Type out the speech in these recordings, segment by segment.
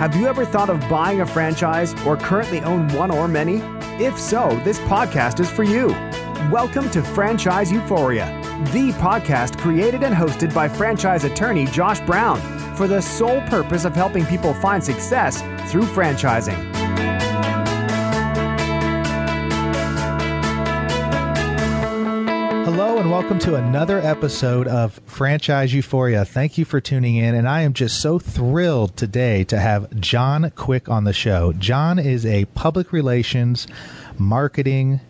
Have you ever thought of buying a franchise or currently own one or many? If so, this podcast is for you. Welcome to Franchise Euphoria, the podcast created and hosted by franchise attorney Josh Brown for the sole purpose of helping people find success through franchising. And welcome to another episode of Franchise Euphoria. Thank you for tuning in, and I am just so thrilled today to have Jon Quick on the show. Jon is a public relations, marketing,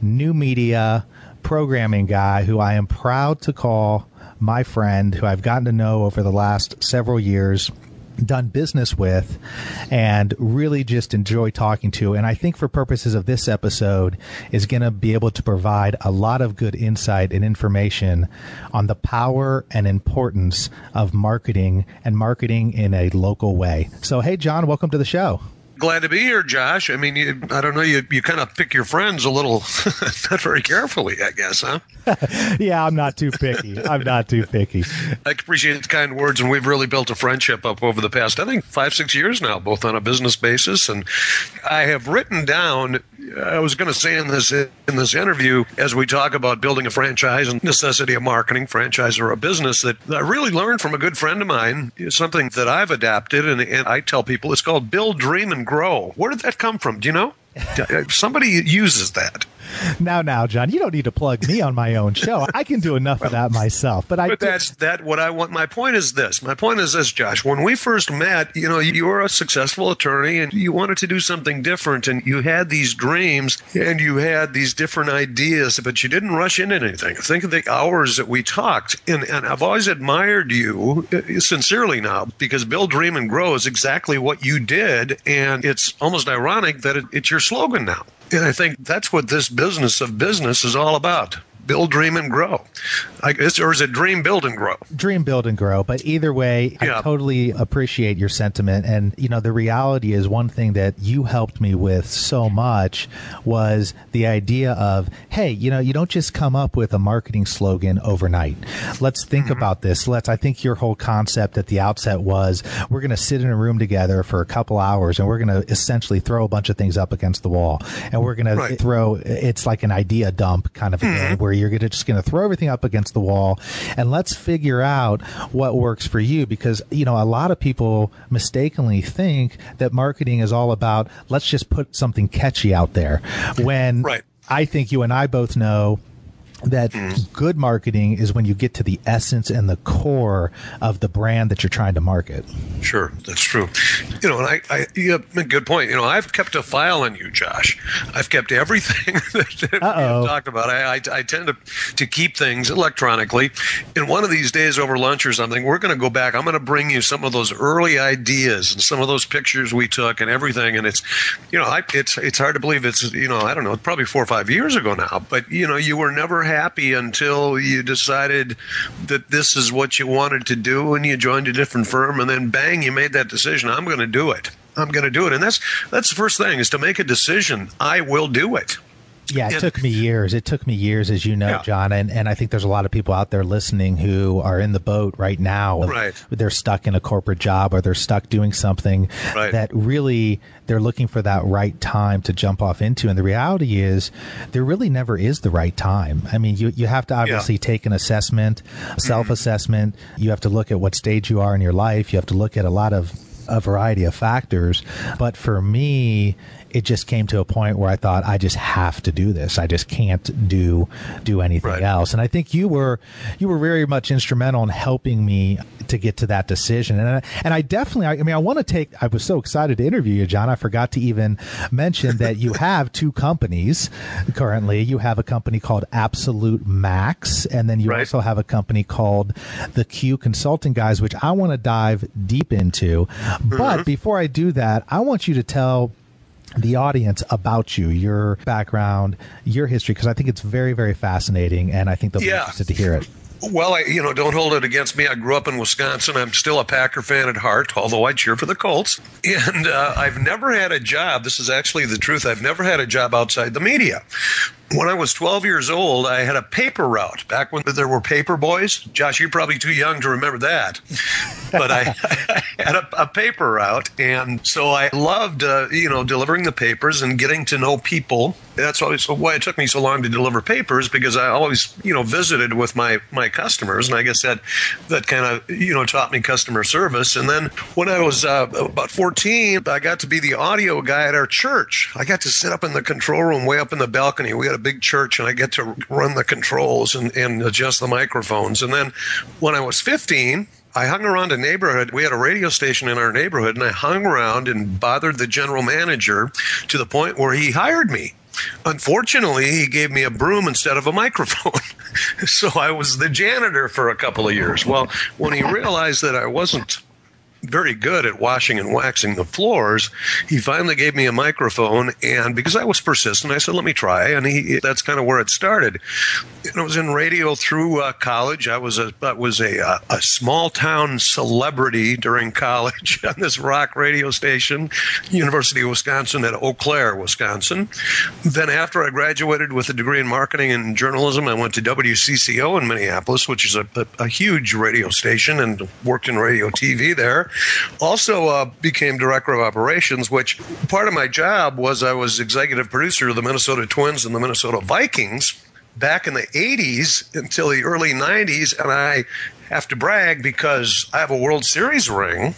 new media, programming guy who I am proud to call my friend, who I've gotten to know over the last several years done business with and really just enjoy talking to. And I think for purposes of this episode is going to be able to provide a lot of good insight and information on the power and importance of marketing and marketing in a local way. So, hey, Jon, welcome to the show glad to be here, Josh. I mean, you, I don't know, you, you kind of pick your friends a little, not very carefully, I guess, huh? yeah, I'm not too picky. I'm not too picky. I appreciate the kind words, and we've really built a friendship up over the past, I think, five, six years now, both on a business basis. And I have written down I was going to say in this in this interview, as we talk about building a franchise and necessity of marketing, franchise or a business, that I really learned from a good friend of mine. Something that I've adapted, and, and I tell people, it's called build, dream, and grow. Where did that come from? Do you know? Somebody uses that. Now, now, Jon, you don't need to plug me on my own show. I can do enough of that myself. But I. But that's that. What I want. My point is this. My point is this, Josh. When we first met, you know, you were a successful attorney, and you wanted to do something different, and you had these dreams, and you had these different ideas, but you didn't rush into anything. Think of the hours that we talked, and and I've always admired you uh, sincerely now because build, dream, and grow is exactly what you did, and it's almost ironic that it, it's your slogan now. And I think that's what this business of business is all about build, dream, and grow. I guess, or is it dream, build, and grow? Dream, build, and grow. But either way, yeah. I totally appreciate your sentiment. And, you know, the reality is one thing that you helped me with so much was the idea of, hey, you know, you don't just come up with a marketing slogan overnight. Let's think mm-hmm. about this. Let's, I think your whole concept at the outset was we're going to sit in a room together for a couple hours and we're going to essentially throw a bunch of things up against the wall. And we're going right. to throw, it's like an idea dump kind of mm-hmm. thing where you're just going to throw everything up against the wall and let's figure out what works for you because, you know, a lot of people mistakenly think that marketing is all about let's just put something catchy out there when right. I think you and I both know that mm. good marketing is when you get to the essence and the core of the brand that you're trying to market. Sure, that's true. You know, and I, I a good point. You know, I've kept a file on you, Josh. I've kept everything that we have talked about. I, I, I, tend to, to keep things electronically. And one of these days over lunch or something, we're going to go back. I'm going to bring you some of those early ideas and some of those pictures we took and everything. And it's, you know, I, it's it's hard to believe it's, you know, I don't know, probably four or five years ago now. But you know, you were never happy until you decided that this is what you wanted to do and you joined a different firm and then bang you made that decision I'm going to do it. I'm going to do it. And that's that's the first thing is to make a decision I will do it yeah, it took me years. It took me years, as you know, yeah. Jon, and, and I think there's a lot of people out there listening who are in the boat right now. Right. They're stuck in a corporate job or they're stuck doing something right. that really they're looking for that right time to jump off into. And the reality is, there really never is the right time. I mean, you, you have to obviously yeah. take an assessment, self assessment. Mm-hmm. You have to look at what stage you are in your life. You have to look at a lot of a variety of factors. But for me, it just came to a point where I thought I just have to do this. I just can't do do anything right. else. And I think you were you were very much instrumental in helping me to get to that decision. And I, and I definitely I, I mean I want to take I was so excited to interview you Jon. I forgot to even mention that you have two companies currently. You have a company called Absolutemax and then you right. also have a company called The Q Consulting Guys which I want to dive deep into. Mm-hmm. But before I do that, I want you to tell the audience about you, your background, your history, because I think it's very, very fascinating, and I think they'll be yeah. interested to hear it. Well, I, you know, don't hold it against me. I grew up in Wisconsin. I'm still a Packer fan at heart, although I cheer for the Colts. And uh, I've never had a job. This is actually the truth. I've never had a job outside the media. When I was 12 years old, I had a paper route back when there were paper boys. Josh, you're probably too young to remember that, but I, I had a, a, paper route, and so I loved, uh, you know, delivering the papers and getting to know people. That's why, why it took me so long to deliver papers because I always, you know, visited with my my customers, and I guess that that kind of, you know, taught me customer service. And then when I was uh, about 14, I got to be the audio guy at our church. I got to sit up in the control room, way up in the balcony. We had a big church, and I get to run the controls and, and adjust the microphones. And then when I was 15, I hung around a neighborhood. We had a radio station in our neighborhood, and I hung around and bothered the general manager to the point where he hired me. Unfortunately, he gave me a broom instead of a microphone. so I was the janitor for a couple of years. Well, when he realized that I wasn't very good at washing and waxing the floors. He finally gave me a microphone, and because I was persistent, I said, "Let me try." And he that's kind of where it started. And I was in radio through uh, college. I was a I was a uh, a small town celebrity during college on this rock radio station, University of Wisconsin at Eau Claire, Wisconsin. Then after I graduated with a degree in marketing and journalism, I went to WCCO in Minneapolis, which is a, a, a huge radio station, and worked in radio TV there. Also uh, became director of operations, which part of my job was I was executive producer of the Minnesota Twins and the Minnesota Vikings back in the 80s until the early 90s and I have to brag because I have a World Series ring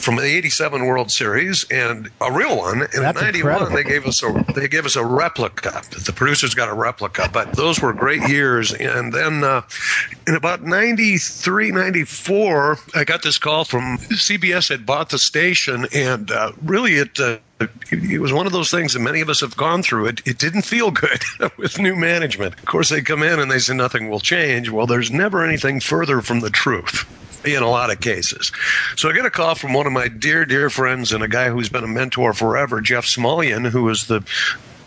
from the '87 World Series and a real one. In '91, they gave us a they gave us a replica. The producers got a replica, but those were great years. And then uh, in about '93, '94, I got this call from CBS had bought the station, and uh, really it. Uh, it was one of those things that many of us have gone through. It, it didn't feel good with new management. Of course, they come in and they say nothing will change. Well, there's never anything further from the truth in a lot of cases. So I get a call from one of my dear, dear friends and a guy who's been a mentor forever, Jeff Smulyan, who is the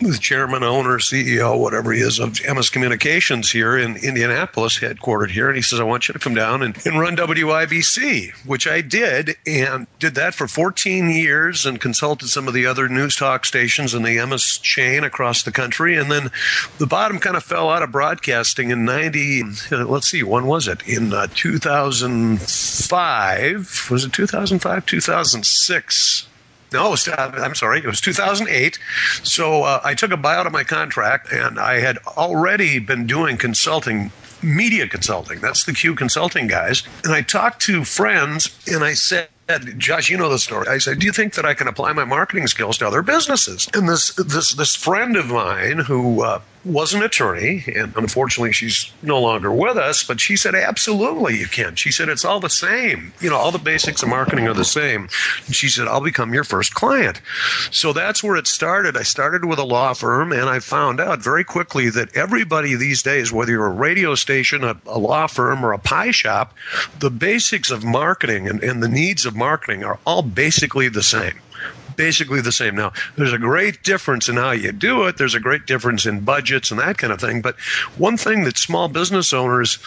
the chairman, owner, CEO, whatever he is of Emmis Communications here in Indianapolis, headquartered here. And he says, I want you to come down and, and run WIBC, which I did and did that for 14 years and consulted some of the other news talk stations in the Emmis chain across the country. And then the bottom kind of fell out of broadcasting in 90, uh, let's see, when was it? In uh, 2005. Was it 2005? 2006 no, was, uh, I'm sorry, it was 2008. So uh, I took a buyout of my contract, and I had already been doing consulting media consulting. That's the Q consulting guys. And I talked to friends and I said, Josh, you know the story. I said, "Do you think that I can apply my marketing skills to other businesses?" And this this this friend of mine who uh, was an attorney, and unfortunately she's no longer with us, but she said, absolutely you can. She said, it's all the same. You know, all the basics of marketing are the same. And she said, I'll become your first client. So that's where it started. I started with a law firm, and I found out very quickly that everybody these days, whether you're a radio station, a, a law firm, or a pie shop, the basics of marketing and, and the needs of marketing are all basically the same basically the same. Now, there's a great difference in how you do it. There's a great difference in budgets and that kind of thing. But one thing that small business owners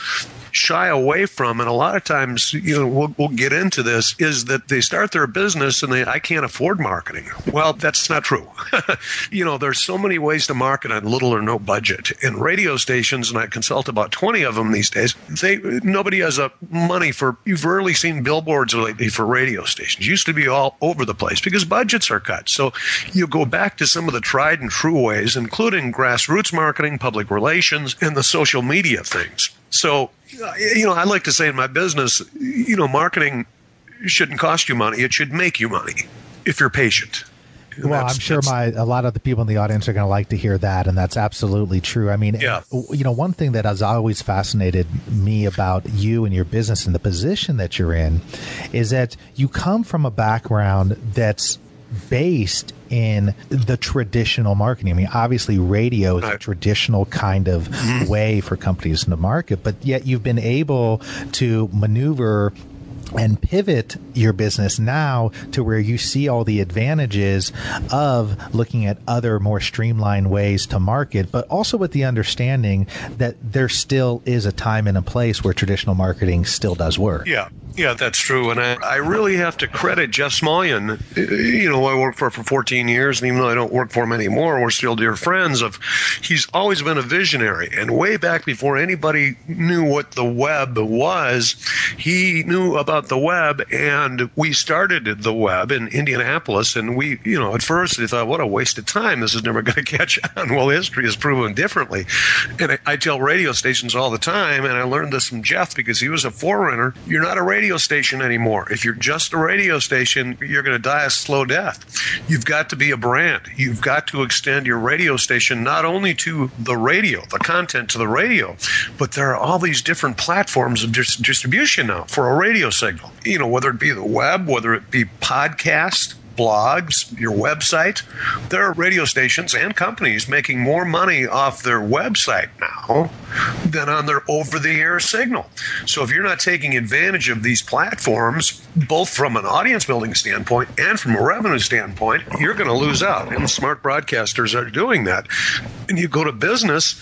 shy away from, and a lot of times, you know, we'll, we'll get into this, is that they start their business and they, I can't afford marketing. Well, that's not true. you know, there's so many ways to market on little or no budget. And radio stations, and I consult about 20 of them these days, they nobody has a money for, you've rarely seen billboards lately for radio stations. Used to be all over the place because budgets are cut. So you go back to some of the tried and true ways, including grassroots marketing, public relations, and the social media things. So, you know, I like to say in my business, you know, marketing shouldn't cost you money. It should make you money if you're patient. And well, I'm sure my a lot of the people in the audience are going to like to hear that, and that's absolutely true. I mean, yeah. you know, one thing that has always fascinated me about you and your business and the position that you're in is that you come from a background that's based in the traditional marketing. I mean, obviously, radio is a traditional kind of mm-hmm. way for companies to market, but yet you've been able to maneuver and pivot your business now to where you see all the advantages of looking at other more streamlined ways to market, but also with the understanding that there still is a time and a place where traditional marketing still does work. Yeah. Yeah, that's true. And I, I really have to credit Jeff Smulyan. You know, I worked for for 14 years, and even though I don't work for him anymore, we're still dear friends. Of He's always been a visionary. And way back before anybody knew what the web was, he knew about the web. And we started the web in Indianapolis. And we, you know, at first we thought, what a waste of time. This is never going to catch on. Well, history has proven differently. And I, I tell radio stations all the time, and I learned this from Jeff because he was a forerunner. You're not a radio station anymore. If you're just a radio station, you're going to die a slow death. You've got to be a brand. You've got to extend your radio station not only to the radio, the content to the radio, but there are all these different platforms of dis- distribution now for a radio signal. You know, whether it be the web, whether it be podcast, blogs, your website. There are radio stations and companies making more money off their website now than on their over the air signal. So if you're not taking advantage of these platforms, both from an audience building standpoint and from a revenue standpoint, you're going to lose out. And smart broadcasters are doing that. And you go to business,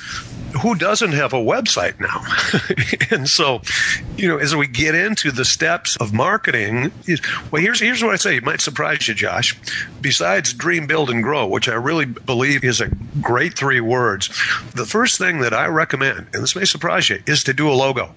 who doesn't have a website now? and so, you know, as we get into the steps of marketing, well, here's here's what I say. It might surprise you, Josh. Besides dream, build, and grow, which I really believe is a great three words, the first thing that I recommend, and this may surprise you, is to do a logo.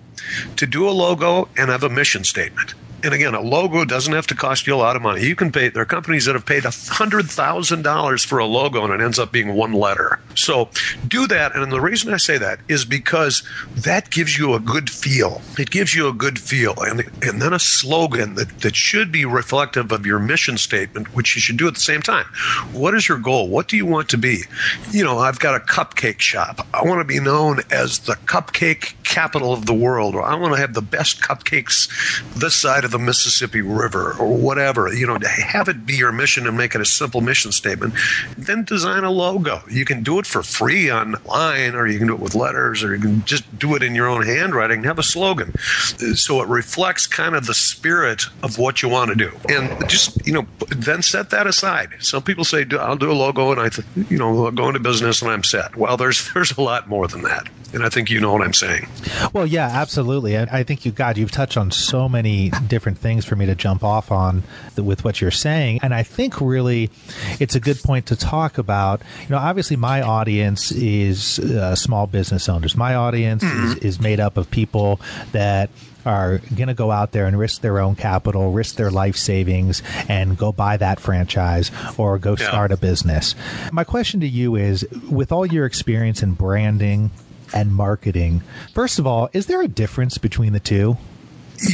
To do a logo and have a mission statement and again, a logo doesn't have to cost you a lot of money. You can pay, there are companies that have paid $100,000 for a logo and it ends up being one letter. So do that. And the reason I say that is because that gives you a good feel. It gives you a good feel. And, and then a slogan that, that should be reflective of your mission statement, which you should do at the same time. What is your goal? What do you want to be? You know, I've got a cupcake shop. I want to be known as the cupcake capital of the world, or I want to have the best cupcakes this side the Mississippi River or whatever, you know, have it be your mission and make it a simple mission statement. Then design a logo. You can do it for free online, or you can do it with letters, or you can just do it in your own handwriting. Have a slogan, so it reflects kind of the spirit of what you want to do, and just you know, then set that aside. Some people say, "I'll do a logo," and I, th- you know, go into business and I'm set. Well, there's there's a lot more than that, and I think you know what I'm saying. Well, yeah, absolutely. I, I think you, God, you've touched on so many different things for me to jump off on the, with what you're saying, and I think really it's a good point to talk about. You know, obviously, my audience is uh, small business owners. My audience mm-hmm. is, is made up of people that are going to go out there and risk their own capital, risk their life savings, and go buy that franchise or go yeah. start a business. My question to you is with all your experience in branding, and marketing. First of all, is there a difference between the two?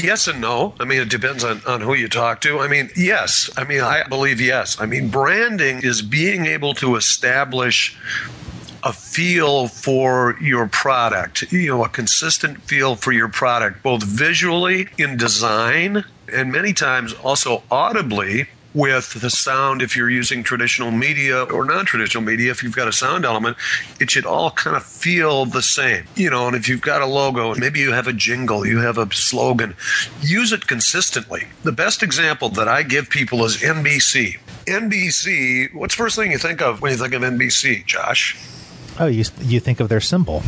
Yes and no. I mean, it depends on, on who you talk to. I mean, yes. I mean, I believe yes. I mean, branding is being able to establish a feel for your product, you know, a consistent feel for your product, both visually in design and many times also audibly with the sound if you're using traditional media or non-traditional media if you've got a sound element it should all kind of feel the same you know and if you've got a logo maybe you have a jingle you have a slogan use it consistently. The best example that i give people is nbc nbc what's the first thing you think of when you think of nbc josh? Oh you, you think of their symbol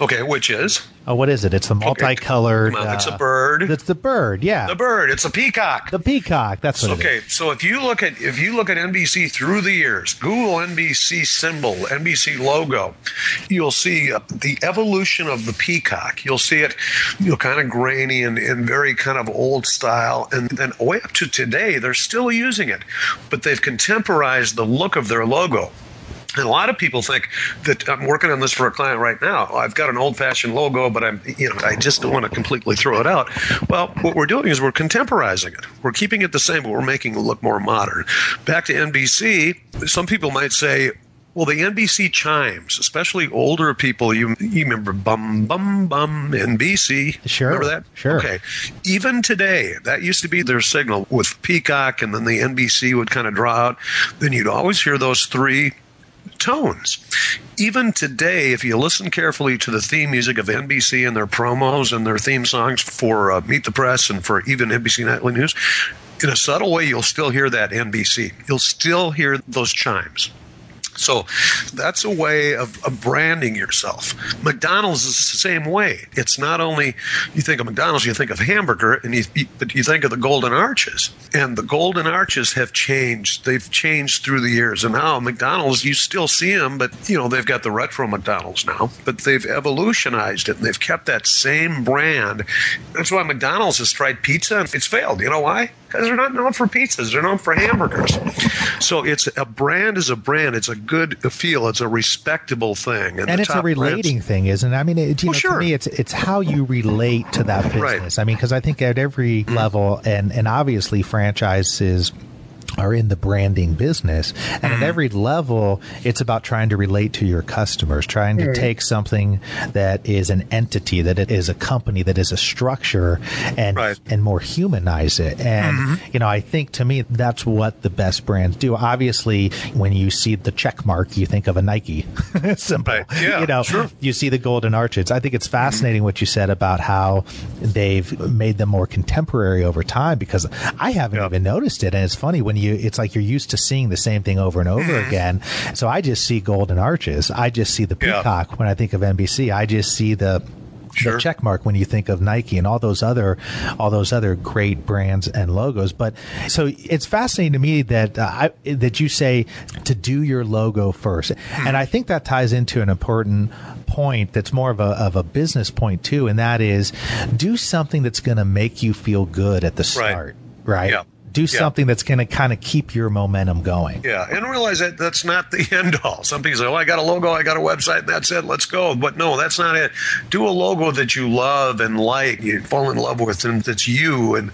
Okay, which is? Oh, what is it? It's the multicolored. Okay. it's a uh, bird. It's the bird. Yeah, the bird. It's a peacock. The peacock. That's what. It is. Okay, so if you look at if you look at NBC through the years, Google NBC symbol, NBC logo, you'll see uh, the evolution of the peacock. You'll see it, you know, kind of grainy and, and very kind of old style, and then way up to today, they're still using it, but they've contemporized the look of their logo. And a lot of people think that I'm working on this for a client right now. I've got an old-fashioned logo, but I'm, you know, I just don't want to completely throw it out. Well, what we're doing is we're contemporizing it. We're keeping it the same, but we're making it look more modern. Back to NBC, some people might say, well, the NBC chimes, especially older people, you, you remember bum, bum, bum, NBC. Sure. Remember that? Sure. Okay. Even today, that used to be their signal with Peacock, and then the NBC would kind of draw out. Then you'd always hear those three tones. Even today, if you listen carefully to the theme music of NBC and their promos and their theme songs for uh, Meet the Press and for even NBC Nightly News, in a subtle way, you'll still hear that NBC. You'll still hear those chimes. So that's a way of, of, branding yourself. McDonald's is the same way. It's not only you think of McDonald's, you think of hamburger, and you, but you think of the Golden Arches. And the Golden Arches have changed. They've changed through the years. And now McDonald's, you still see them, but you know they've got the retro McDonald's now. But they've evolutionized it. And they've kept that same brand. That's why McDonald's has tried pizza and it's failed. You know why? Because they're not known for pizzas. They're known for hamburgers. So it's a brand is a brand. It's a good feel. It's a respectable thing, and, and it's a relating brands, thing, isn't it? I mean, it, you well, know, sure. to me, it's it's how you relate to that business. Right. I mean, because I think at every mm-hmm. level, and and obviously franchises are in the branding business. And mm-hmm. at every level, it's about trying to relate to your customers, trying to mm-hmm. take something that is an entity, that it is a company, that is a structure, and right. and more humanize it. And mm-hmm. you know, I think to me that's what the best brands do. Obviously, when you see the check mark, you think of a Nike. Simple. Right. Yeah, you know, sure. you see the golden arches. I think it's fascinating what you said about how they've made them more contemporary over time because I haven't even noticed it. And it's funny when you it's like you're used to seeing the same thing over and over mm-hmm. again. So I just see golden arches. I just see the peacock yeah. when I think of NBC. I just see the Sure. the check mark when you think of Nike and all those other all those other great brands and logos. But so it's fascinating to me that uh, I, that you say to do your logo first, hmm. and I think that ties into an important point that's more of a of a business point too, and that is do something that's going to make you feel good at the start. Right. right? Yeah do something that's going to kind of keep your momentum going. Yeah, and realize that that's not the end all. Some people say, "Oh, I got a logo, I got a website, that's it, let's go." But no, that's not it. Do a logo that you love and like, you fall in love with, and that's you and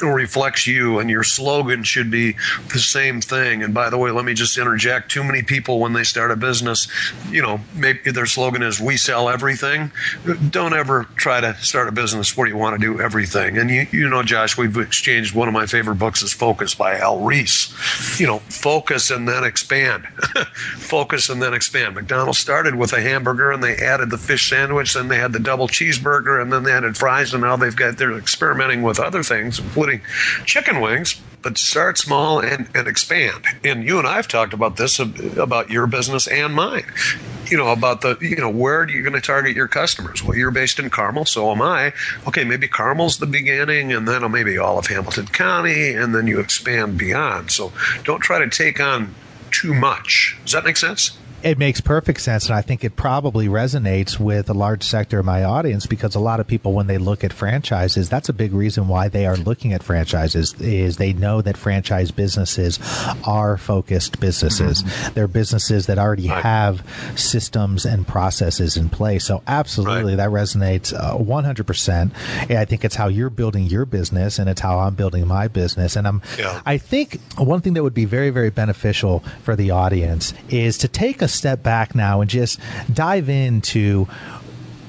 it reflects you. And your slogan should be the same thing. And by the way, let me just interject: too many people when they start a business, you know, maybe their slogan is "We sell everything." Don't ever try to start a business where you want to do everything. And you, you know, Josh, we've exchanged one of my favorite books is Focus by Al Ries. You know, focus and then expand. focus and then expand. McDonald's started with a hamburger and they added the fish sandwich, then they had the double cheeseburger, and then they added fries, and now they've got they're experimenting with other things, including chicken wings but start small and, and expand. And you and I have talked about this about your business and mine. You know, about the, you know, where are you going to target your customers? Well, you're based in Carmel, so am I. Okay, maybe Carmel's the beginning, and then maybe all of Hamilton County, and then you expand beyond. So don't try to take on too much. Does that make sense? It makes perfect sense, and I think it probably resonates with a large sector of my audience because a lot of people, when they look at franchises, that's a big reason why they are looking at franchises. Is they know that franchise businesses are focused businesses. Mm-hmm. They're businesses that already right. have systems and processes in place. So, absolutely, right. that resonates uh, one hundred percent. I think it's how you're building your business, and it's how I'm building my business. And I'm, yeah. I think one thing that would be very, very beneficial for the audience is to take a step back now and just dive into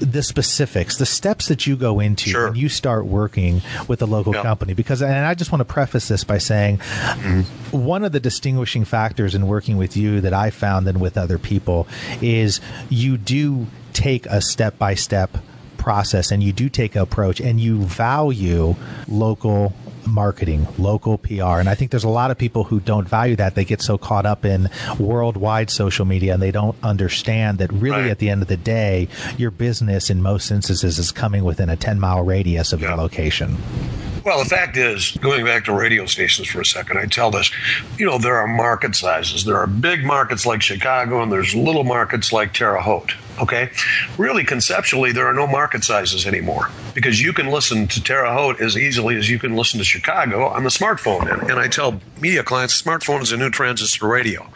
the specifics, the steps that you go into sure. when you start working with a local company. Because, and I just want to preface this by saying, mm-hmm. one of the distinguishing factors in working with you that I found and with other people is you do take a step by step process and you do take an approach and you value local marketing, local PR. And I think there's a lot of people who don't value that. They get so caught up in worldwide social media and they don't understand that really right. at the end of the day, your business in most instances is coming within a 10 mile radius of yeah. your location. Well, the fact is, going back to radio stations for a second, I tell this, you know, there are market sizes. There are big markets like Chicago, and there's little markets like Terre Haute. Okay. Really, conceptually, there are no market sizes anymore because you can listen to Terre Haute as easily as you can listen to Chicago on the smartphone. And, and I tell media clients, smartphone is a new transistor radio.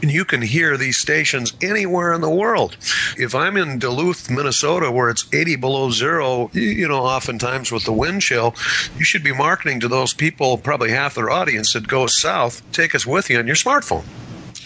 And you can hear these stations anywhere in the world. If I'm in Duluth, Minnesota, where it's 80 below zero, you know, oftentimes with the wind chill, you should be marketing to those people, probably half their audience that goes south, take us with you on your smartphone.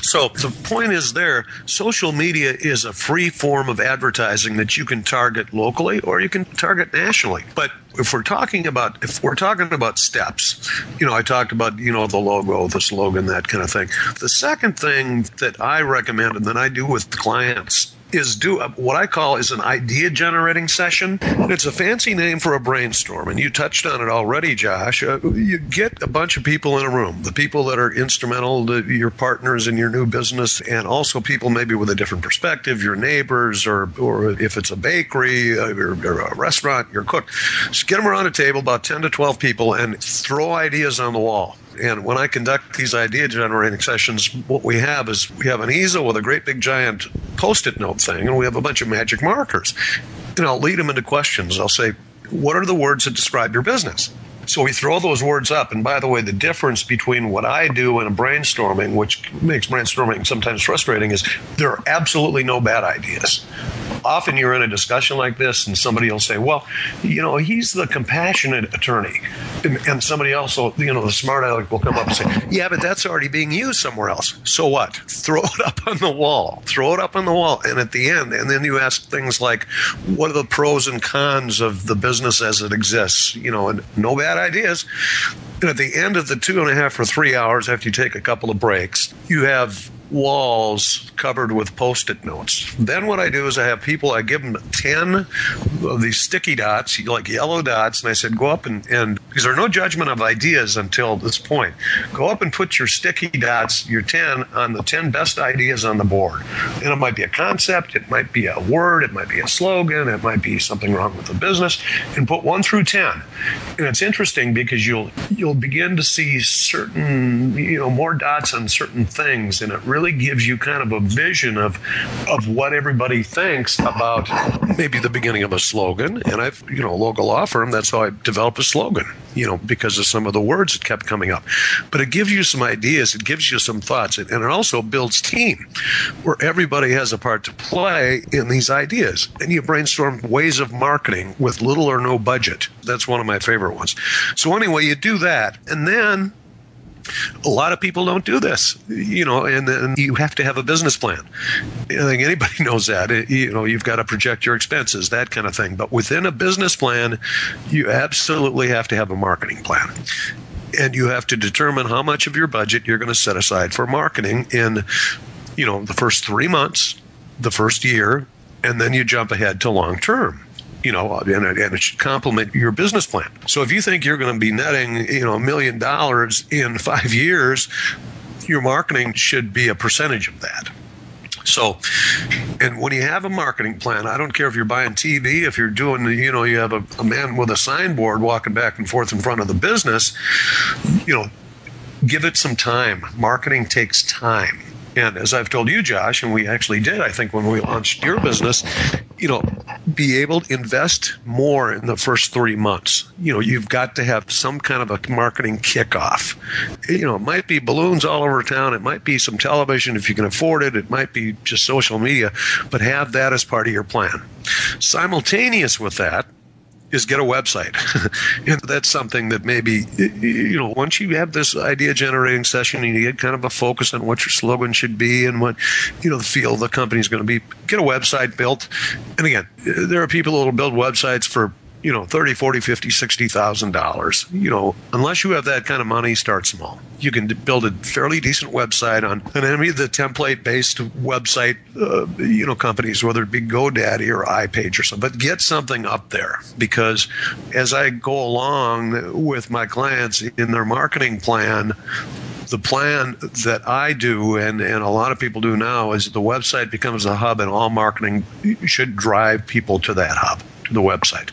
So the point is there, social media is a free form of advertising that you can target locally or you can target nationally. But if we're talking about if we're talking about steps, you know, I talked about, you know, the logo, the slogan, that kind of thing. The second thing that I recommend and that I do with clients is do what I call is an idea generating session. It's a fancy name for a brainstorm. And you touched on it already, Josh. Uh, you get a bunch of people in a room, the people that are instrumental to your partners in your new business, and also people maybe with a different perspective, your neighbors, or, or if it's a bakery uh, or, or a restaurant, your cook. Just get them around a table, about 10 to 12 people, and throw ideas on the wall. And when I conduct these idea generating sessions, what we have is we have an easel with a great big giant post it note thing, and we have a bunch of magic markers. And I'll lead them into questions. I'll say, What are the words that describe your business? So we throw those words up. And by the way, the difference between what I do and a brainstorming, which makes brainstorming sometimes frustrating, is there are absolutely no bad ideas. Often you're in a discussion like this, and somebody will say, Well, you know, he's the compassionate attorney. And, and somebody else will, you know, the smart aleck will come up and say, Yeah, but that's already being used somewhere else. So what? Throw it up on the wall. Throw it up on the wall. And at the end, and then you ask things like, What are the pros and cons of the business as it exists? You know, and no bad bad ideas. And at the end of the two and a half or three hours, after you take a couple of breaks, you have walls covered with post-it notes. Then what I do is I have people, I give them 10 of these sticky dots, like yellow dots, and I said, go up and, and because there's no judgment of ideas until this point, go up and put your sticky dots, your 10, on the 10 best ideas on the board. And it might be a concept, it might be a word, it might be a slogan, it might be something wrong with the business, and put 1 through 10. And it's interesting because you'll you'll begin to see certain, you know, more dots on certain things, and it really really gives you kind of a vision of of what everybody thinks about maybe the beginning of a slogan. And I've, you know, local law firm, that's how I developed a slogan, you know, because of some of the words that kept coming up. But it gives you some ideas, it gives you some thoughts, and it also builds team where everybody has a part to play in these ideas. And you brainstorm ways of marketing with little or no budget. That's one of my favorite ones. So anyway, you do that, and then a lot of people don't do this, you know, and, and you have to have a business plan. I think anybody knows that. Eh, you know, you've got to project your expenses, that kind of thing. But within a business plan, you absolutely have to have a marketing plan. And you have to determine how much of your budget you're going to set aside for marketing in, you know, the first three months, the first year, and then you jump ahead to long term you know, and, and it should complement your business plan. So if you think you're going to be netting, you know, a million dollars in five years, your marketing should be a percentage of that. So, and when you have a marketing plan, I don't care if you're buying TV, if you're doing, you know, you have a, a man with a signboard walking back and forth in front of the business, you know, give it some time. Marketing takes time. And as I've told you, Josh, and we actually did, I think, when we launched your business, you know, be able to invest more in the first three months. You know, you've got to have some kind of a marketing kickoff. You know, it might be balloons all over town. It might be some television if you can afford it. It might be just social media, but have that as part of your plan. Simultaneous with that, is get a website. and that's something that maybe, you know, once you have this idea generating session and you get kind of a focus on what your slogan should be and what, you know, the feel the company is going to be, get a website built. And again, there are people that will build websites for you know 30 40 50 60 thousand dollars you know unless you have that kind of money start small. You can build a fairly decent website on an any of the template based website uh, you know companies whether it be godaddy or ipage or something but get something up there. Because as i go along with my clients in their marketing plan the plan that I do and, and a lot of people do now is the website becomes a hub and all marketing should drive people to that hub the website.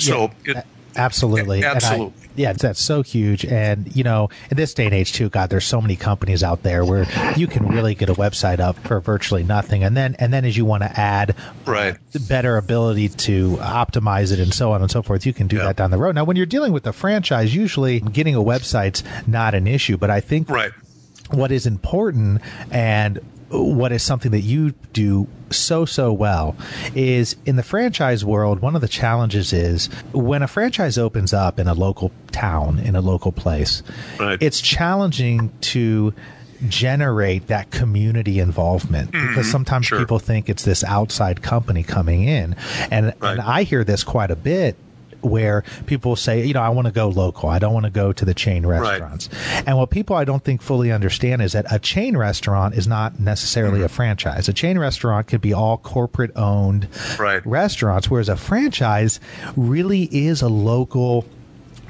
So yeah, it, absolutely, absolutely. I, yeah, that's so huge. And you know, in this day and age, too, God, there's so many companies out there where you can really get a website up for virtually nothing, and then and then as you want to add right better ability to optimize it and so on and so forth, you can do yeah. that down the road. Now, when you're dealing with a franchise, usually getting a website's not an issue, but I think right what is important and what is something that you do so so well is in the franchise world one of the challenges is when a franchise opens up in a local town in a local place right. it's challenging to generate that community involvement mm-hmm. because sometimes sure. people think it's this outside company coming in and right. and I hear this quite a bit where people say, you know, I want to go local. I don't want to go to the chain restaurants. Right. And what people I don't think fully understand is that a chain restaurant is not necessarily mm-hmm. a franchise. A chain restaurant could be all corporate owned right. restaurants, whereas a franchise really is a local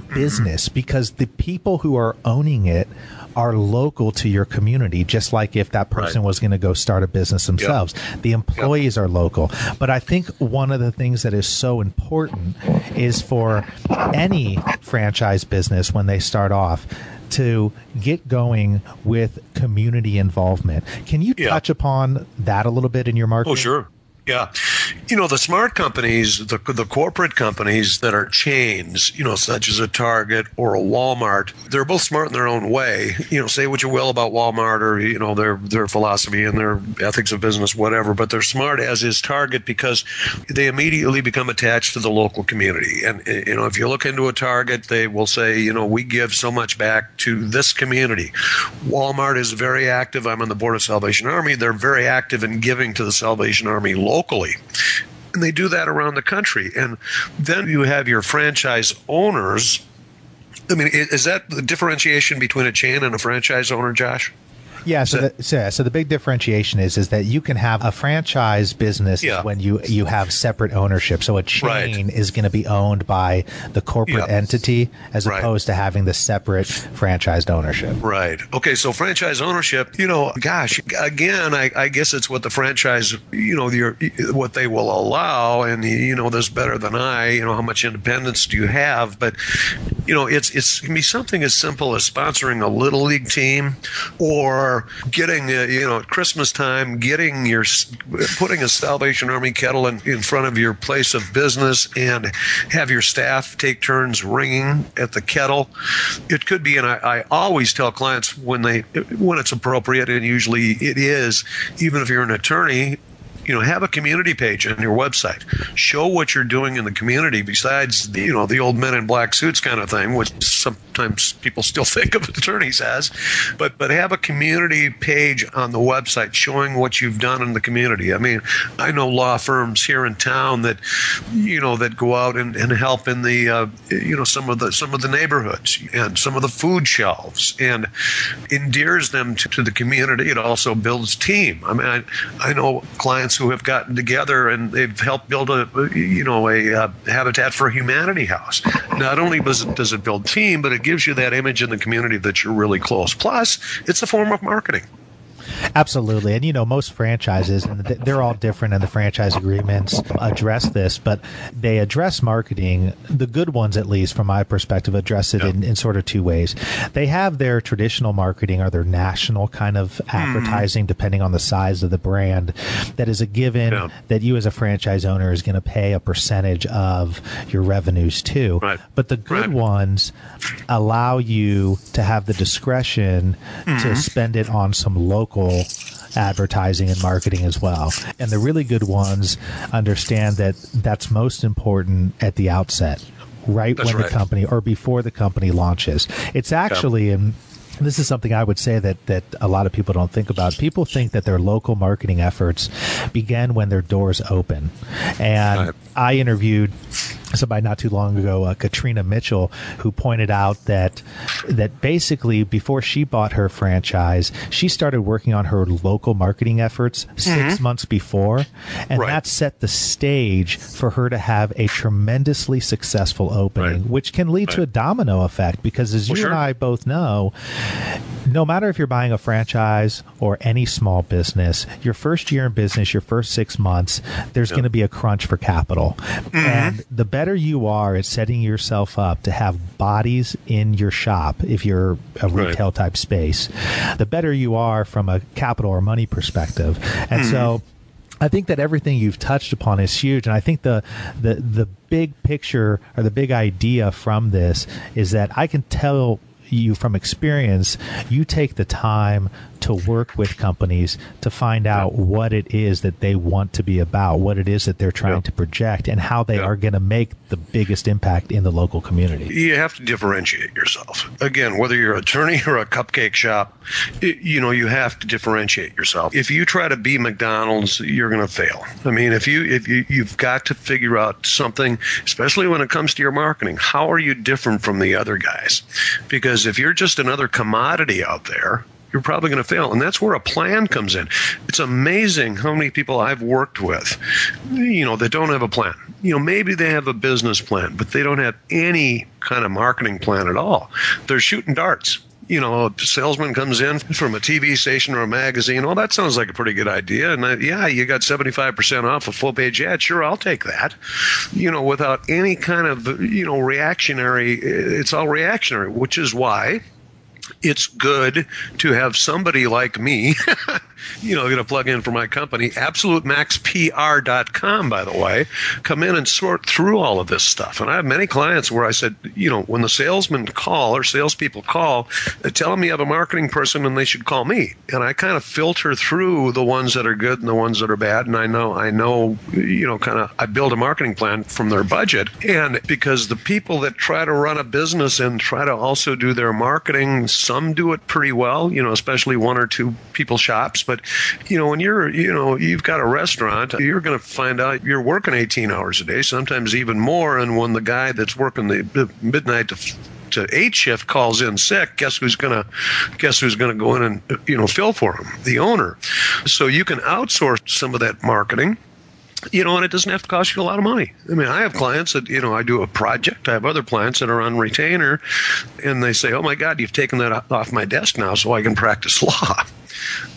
business because the people who are owning it are local to your community, just like if that person right. was going to go start a business themselves. Yep. The employees yep. are local. But I think one of the things that is so important is for any franchise business when they start off to get going with community involvement. Can you touch upon that a little bit in your marketing? Oh, sure. Yeah. You know, the smart companies, the, the corporate companies that are chains, you know, such as a Target or a Walmart, they're both smart in their own way. You know, say what you will about Walmart or, you know, their, their philosophy and their ethics of business, whatever, but they're smart as is Target because they immediately become attached to the local community. And, eh, you know, if you look into a Target, they will say, you know, we give so much back to this community. Walmart is very active. I'm on the board of Salvation Army. They're very active in giving to the Salvation Army locally locally. And they do that around the country. And then you have your franchise owners. I mean, is that the differentiation between a chain and a franchise owner, Josh? Yeah, so the, so, so the big differentiation is is that you can have a franchise business yeah. when you you have separate ownership. So a chain right. is going to be owned by the corporate yep. entity as right. opposed to having the separate franchised ownership. Right. Okay. So franchise ownership, you know, gosh, again, I, I guess it's what the franchise, you know, your, what they will allow, and you know this better than I. You know, how much independence do you have? But you know, it's it's it can be something as simple as sponsoring a little league team or getting, uh, you know, at Christmas time, getting your, putting a Salvation Army kettle in, in front of your place of business and have your staff take turns ringing at the kettle. It could be, and I, I always tell clients when they, when it's appropriate, and usually it is, even if you're an attorney, you know, have a community page on your website. Show what you're doing in the community besides the, you know, the old men in black suits kind of thing, which sometimes people still think of attorneys as. But but have a community page on the website showing what you've done in the community. I mean, I know law firms here in town that, you know, that go out and, and help in the, uh, you know, some of the some of the neighborhoods and some of the food shelves and endears them to, to the community. It also builds team. I mean, I, I know clients who have gotten together and they've helped build a you know a uh, Habitat for Humanity house. Not only does it, does it build team, but it gives you that image in the community that you're really close. Plus, it's a form of marketing. Absolutely. And, you know, most franchises, and they're all different, and the franchise agreements address this, but they address marketing. The good ones, at least from my perspective, address it in, in, sort of two ways. They have their traditional marketing or their national kind of hmm. advertising, mm. depending on the size of the brand, that is a given yeah. that you as a franchise owner is going to pay a percentage of your revenues to. Right. But the good right. ones allow you to have the discretion mm. to spend it on some local advertising and marketing as well. And the really good ones understand that that's most important at the outset, right that's when right. the company or before the company launches. It's actually in this is something I would say that that a lot of people don't think about. People think that their local marketing efforts begin when their doors open. And. I interviewed somebody not too long ago, uh, Katrina Mitchell, who pointed out that that basically before she bought her franchise, she started working on her local marketing efforts 6 mm-hmm. months before, and right. that set the stage for her to have a tremendously successful opening, right. which can lead right. to a domino effect. Because as well, you sure. and I both know, no matter if you're buying a franchise or any small business, your first year in business, your first six months, there's yep. going to be a crunch for capital, mm-hmm. and the better you are at setting yourself up to have bodies in your shop, if you're a retail right. type space, the better you are from a capital or money perspective. And mm-hmm. so I think that everything you've touched upon is huge, and I think the the the big picture or the big idea from this is that I can tell you from experience, you take the time to work with companies to find out yeah. what it is that they want to be about, what it is that they're trying yeah. to project, and how they yeah. are going to make the biggest impact in the local community. You have to differentiate yourself. Again, whether you're an attorney or a cupcake shop, it, you know, you have to differentiate yourself. If you try to be McDonald's, you're going to fail. I mean, if you if you you've got to figure out something, especially when it comes to your marketing. How are you different from the other guys? Because if you're just another commodity out there, you're probably going to fail. And that's where a plan comes in. It's amazing how many people I've worked with, you know, that don't have a plan. You know, maybe they have a business plan, but they don't have any kind of marketing plan at all. They're shooting darts. You know, a salesman comes in from a TV station or a magazine. Well, that sounds like a pretty good idea. And uh, yeah, you got 75% off a full page ad. Sure, I'll take that. You know, without any kind of, you know, reactionary, it's all reactionary, which is why it's good to have somebody like me you know, going to plug in for my company, absolutemaxpr.com, by the way, come in and sort through all of this stuff. And I have many clients where I said, you know, when the salesmen call or salespeople call, they tell them I have a marketing person and they should call me. And I kind of filter through the ones that are good and the ones that are bad. And I know, I know, you know, kind of, I build a marketing plan from their budget. And because the people that try to run a business and try to also do their marketing, some do it pretty well, you know, especially one or two people shops but you know, when you're you know you've got a restaurant, you're going to find out you're working 18 hours a day, sometimes even more. And when the guy that's working the midnight to to eight shift calls in sick, guess who's gonna guess who's gonna go in and you know fill for him? The owner. So you can outsource some of that marketing you know, and it doesn't have to cost you a lot of money. I mean, I have clients that, you know, I do a project. I have other clients that are on retainer, and they say, oh my God, you've taken that off my desk now so I can practice law.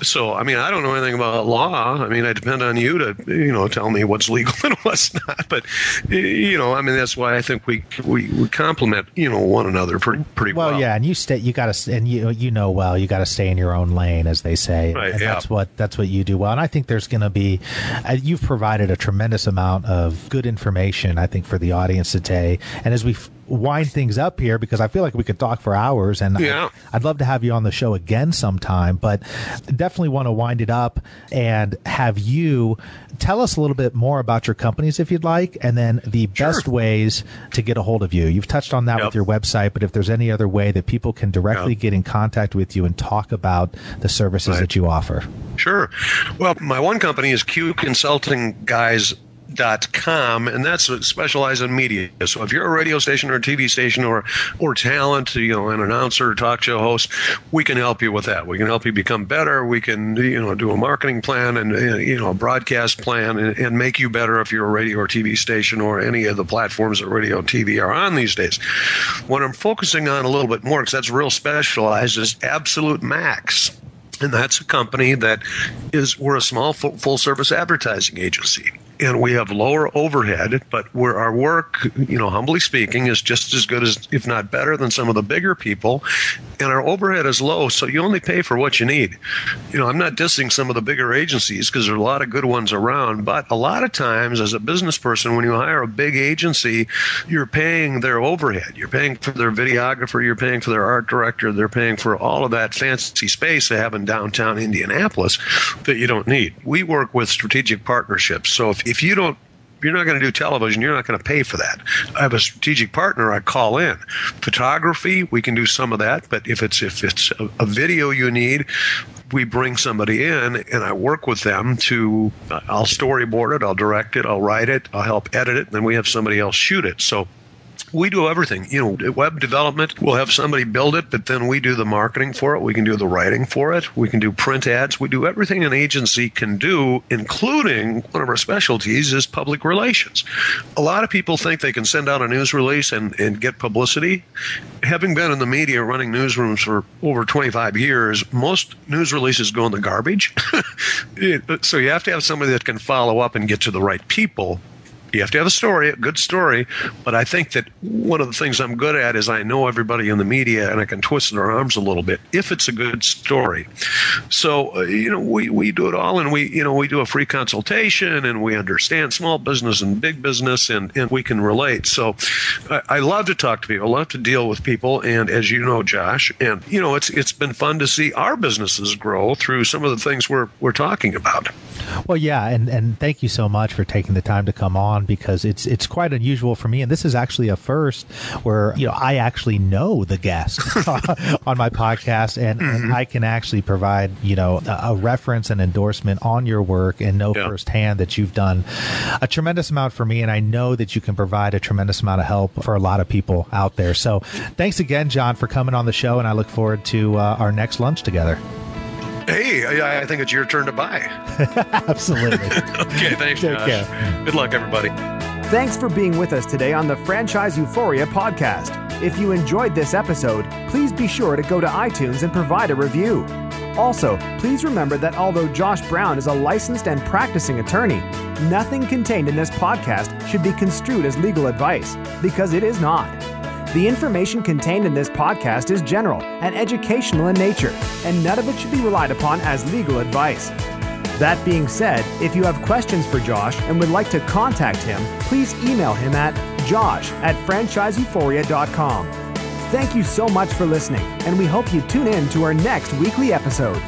So, I mean, I don't know anything about law. I mean, I depend on you to, you know, tell me what's legal and what's not. But, you know, I mean, that's why I think we we, we complement, you know, one another pretty pretty well. Well, yeah, and you stay, you got to, and you you know well, you got to stay in your own lane, as they say. Right. And yeah. That's what that's what you do well. And I think there's going to be, uh, you've provided a tremendous amount of good information, I think, for the audience today. And as we wind things up here because I feel like we could talk for hours and yeah. I, would love to have you on the show again sometime, but definitely want to wind it up and have you tell us a little bit more about your companies if you'd like, and then the sure. best ways to get a hold of you. You've touched on that yep. with your website, but if there's any other way that people can directly yep. get in contact with you and talk about the services right. that you offer. Sure. Well, my one company is Q Consulting Guys com and that's specialized in media. So if you're a radio station or a tv station or or talent you know an announcer talk show host we can help you with that. We can help you become better. We can you know do a marketing plan and uh, you know a broadcast plan and, and make you better if you're a radio or tv station or any of the platforms that radio and tv are on these days. What i'm focusing on a little bit more because that's real specialized is Absolutemax. And that's a company that is we're a small full service advertising agency and we have lower overhead, but where our work, you know, humbly speaking, is just as good as, if not better, than some of the bigger people. And our overhead is low, so you only pay for what you need. You know, I'm not dissing some of the bigger agencies because there are a lot of good ones around, but a lot of times, as a business person, when you hire a big agency, you're paying their overhead. You're paying for their videographer, you're paying for their art director, they're paying for all of that fancy space they have in downtown Indianapolis that you don't need. We work with strategic partnerships. So if if you don't you're not going to do television. You're not going to pay for that. I have a strategic partner I call in. Photography, we can do some of that, but if it's if it's a, a video you need, we bring somebody in and I work with them to I'll storyboard it, I'll direct it, I'll write it, I'll help edit it, and then we have somebody else shoot it. So we do everything. You know, web development, we'll have somebody build it, but then we do the marketing for it. We can do the writing for it. We can do print ads. We do everything an agency can do, including one of our specialties is public relations. A lot of people think they can send out a news release and, and get publicity. Having been in the media running newsrooms for over 25 years, most news releases go in the garbage. so you have to have somebody that can follow up and get to the right people You have to have a story, a good story. But I think that one of the things I'm good at is I know everybody in the media and I can twist their arms a little bit if it's a good story. So, uh, you know, we, we do it all and we, you know, we do a free consultation and we understand small business and big business and, and we can relate. So I, I love to talk to people, I love to deal with people. And as you know, Josh, and, you know, it's, it's been fun to see our businesses grow through some of the things we're, we're talking about. Well, yeah. And, and thank you so much for taking the time to come on because it's, it's quite unusual for me. And this is actually a first where, you know, I actually know the guest on my podcast and, mm-hmm. and, I can actually provide, you know, a, a, reference and endorsement on your work and know yeah. firsthand that you've done a tremendous amount for me. And I know that you can provide a tremendous amount of help for a lot of people out there. So thanks again, Jon, for coming on the show. And I look forward to uh, our next lunch together. Hey, I think it's your turn to buy. Absolutely. okay, thanks, Take Josh. Care. Good luck, everybody. Thanks for being with us today on the Franchise Euphoria podcast. If you enjoyed this episode, please be sure to go to iTunes and provide a review. Also, please remember that although Josh Brown is a licensed and practicing attorney, nothing contained in this podcast should be construed as legal advice, because it is not. The information contained in this podcast is general and educational in nature, and none of it should be relied upon as legal advice. That being said, if you have questions for Josh and would like to contact him, please email him at josh at franchiseeuphoria.com. Thank you so much for listening, and we hope you tune in to our next weekly episode.